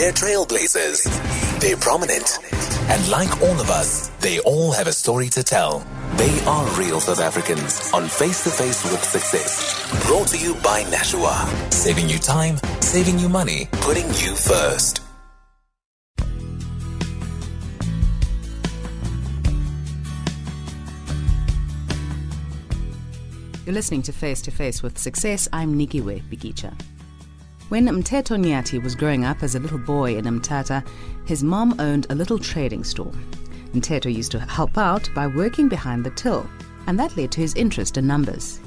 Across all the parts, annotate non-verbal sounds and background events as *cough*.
They're trailblazers. They're prominent. And like all of us, they all have a story to tell. They are real South Africans on Face to Face with Success. Brought to you by Nashua. Saving you time, saving you money, putting you first. You're listening to Face to Face with Success. I'm Nikiwe Bikitsha. When Mteto Nyati was growing up as a little boy in Mthatha, his mom owned a little trading store. Mteto used to help out by working behind the till, and that led to his interest in numbers.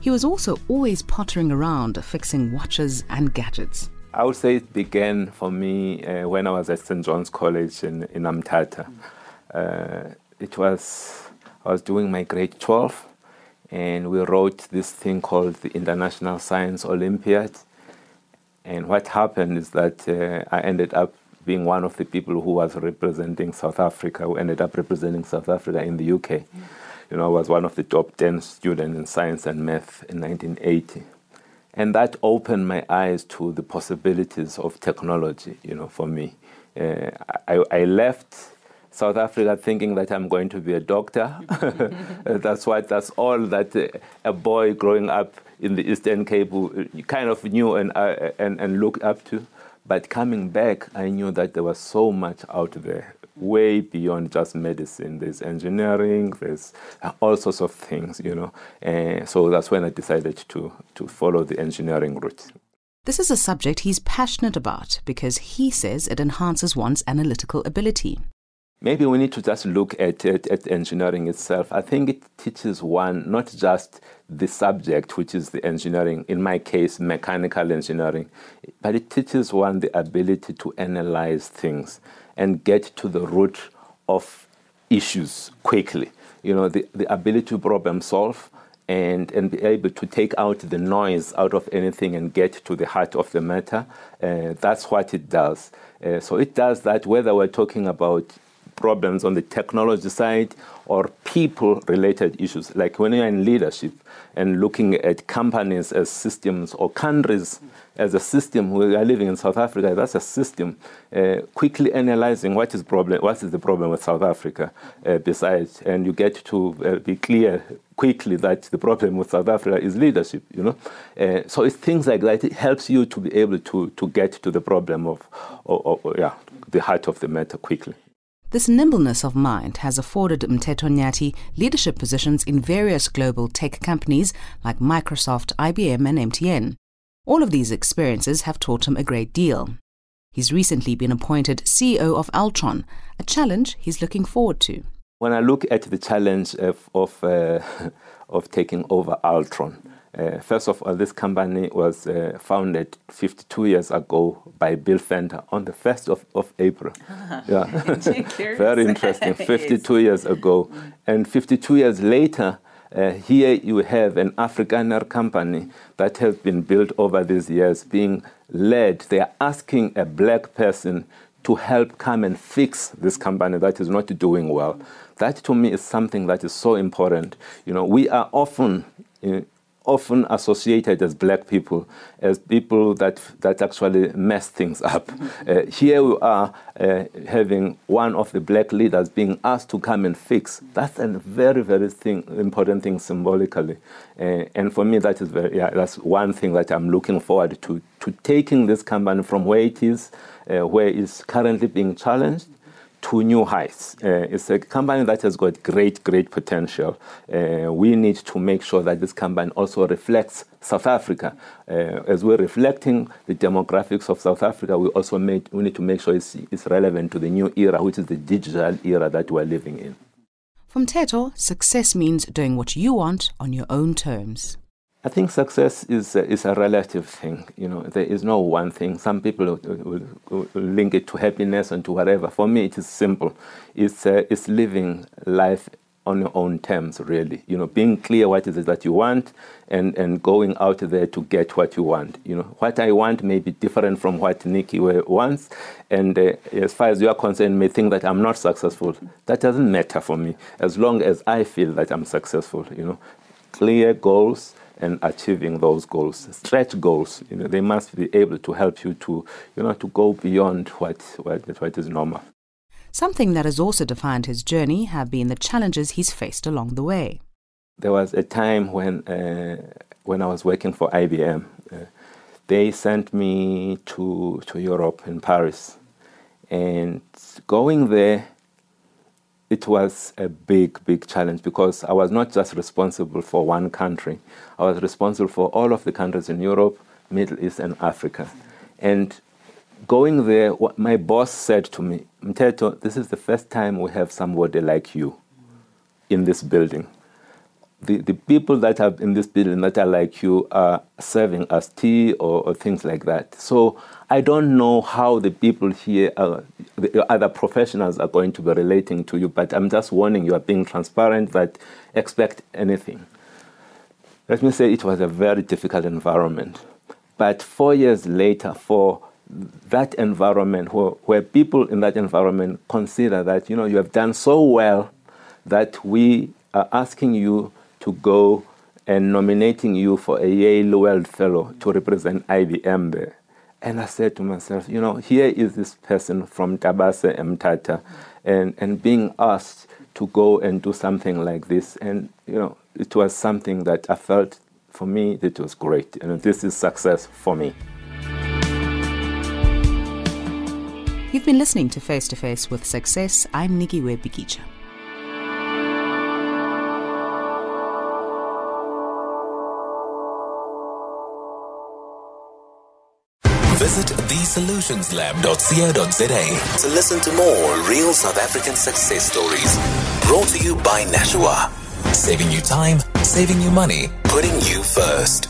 He was also always pottering around fixing watches and gadgets. I would say it began for me uh, when I was at St. John's College in, in Mthatha. Uh, it was, I was doing my grade 12, and we wrote this thing called the International Science Olympiad. And what happened is that uh, I ended up being one of the people who was representing South Africa, who ended up representing South Africa in the UK. Mm. You know, I was one of the top 10 students in science and math in 1980. And that opened my eyes to the possibilities of technology, you know, for me. Uh, I, I left South Africa thinking that I'm going to be a doctor. *laughs* *laughs* that's what, that's all that uh, a boy growing up in the Eastern Cape kind of knew and, uh, and, and looked up to. But coming back, I knew that there was so much out there, way beyond just medicine. There's engineering, there's all sorts of things, you know. And so that's when I decided to, to follow the engineering route. This is a subject he's passionate about because he says it enhances one's analytical ability. Maybe we need to just look at, at, at, engineering itself. I think it teaches one not just the subject, which is the engineering, in my case, mechanical engineering, but it teaches one the ability to analyze things and get to the root of issues quickly. You know, the, the ability to problem solve and, and be able to take out the noise out of anything and get to the heart of the matter. Uh, that's what it does. Uh, so it does that whether we're talking about problems on the technology side or people related issues. Like when you're in leadership and looking at companies as systems or countries as a system, we are living in South Africa, that's a system. Uh, quickly analyzing what is problem, what is the problem with South Africa, uh, besides, and you get to uh, be clear quickly that the problem with South Africa is leadership. You know, uh, so it's things like that. It helps you to be able to to get to the problem of, or, or, yeah, the heart of the matter quickly. This nimbleness of mind has afforded Mteto Nyati leadership positions in various global tech companies like Microsoft, IBM, and MTN. All of these experiences have taught him a great deal. He's recently been appointed CEO of Altron, a challenge he's looking forward to. When I look at the challenge of, of, uh, *laughs* of taking over Altron, uh, first of all, this company was uh, founded 52 years ago by Bill Venter on the 1st of, of April. *laughs* yeah. *laughs* Very interesting. *laughs* 52 years ago. And 52 years later, uh, here you have an Afrikaner company that has been built over these years being led. They are asking a black person to help come and fix this company that is not doing well. That to me is something that is so important. You know, we are often uh, often associated as black people as people that that actually mess things up. Mm-hmm. Uh, here we are uh, having one of the black leaders being asked to come and fix. That's a very very thing, important thing symbolically, uh, and for me that is very yeah that's one thing that I'm looking forward to to taking this company from where it is, uh, where it's currently being challenged to new heights. Uh, it's a company that has got great, great potential. Uh, we need to make sure that this company also reflects South Africa. Uh, as we're reflecting the demographics of South Africa, we also made, we need to make sure it's, it's relevant to the new era, which is the digital era that we're living in. For Mteto, success means doing what you want on your own terms. I think success is a, is a relative thing. You know, there is no one thing. Some people will, will, will link it to happiness and to whatever. For me, it is simple. It's uh, it's living life on your own terms, really. You know, being clear what is it that you want, and and going out there to get what you want. You know, what I want may be different from what Nikki wants, and uh, as far as you are concerned, may think that I'm not successful. That doesn't matter for me, as long as I feel that I'm successful. You know, clear goals and achieving those goals, stretch goals. You know, they must be able to help you to, you know, to go beyond what, what, what is normal. Something that has also defined his journey have been the challenges he's faced along the way. There was a time when, uh, when I was working for IBM. Uh, they sent me to, to Europe in Paris. And going there, it was a big, big challenge because I was not just responsible for one country. I was responsible for all of the countries in Europe, Middle East, and Africa. And going there, my boss said to me, Mteto, this is the first time we have somebody like you in this building the, the people that are in this building that are like you are serving as tea or, or, things like that. So I don't know how the people here, uh, are, the other professionals are going to be relating to you, but I'm just warning you, are being transparent, that expect anything. Let me say it was a very difficult environment. But four years later, for that environment, where, where people in that environment consider that, you know, you have done so well that we are asking you to go and nominating you for a Yale World Fellow to represent IBM there. And I said to myself, you know, here is this person from Tabase Mthatha and, and being asked to go and do something like this. And, you know, it was something that I felt for me it was great. And this is success for me. You've been listening to Face to Face with Success. I'm Nikiwe Bikitsha. Visit theSolutionsLab.co.za to listen to more real South African success stories. Brought to you by Nashua. Saving you time, saving you money, putting you first.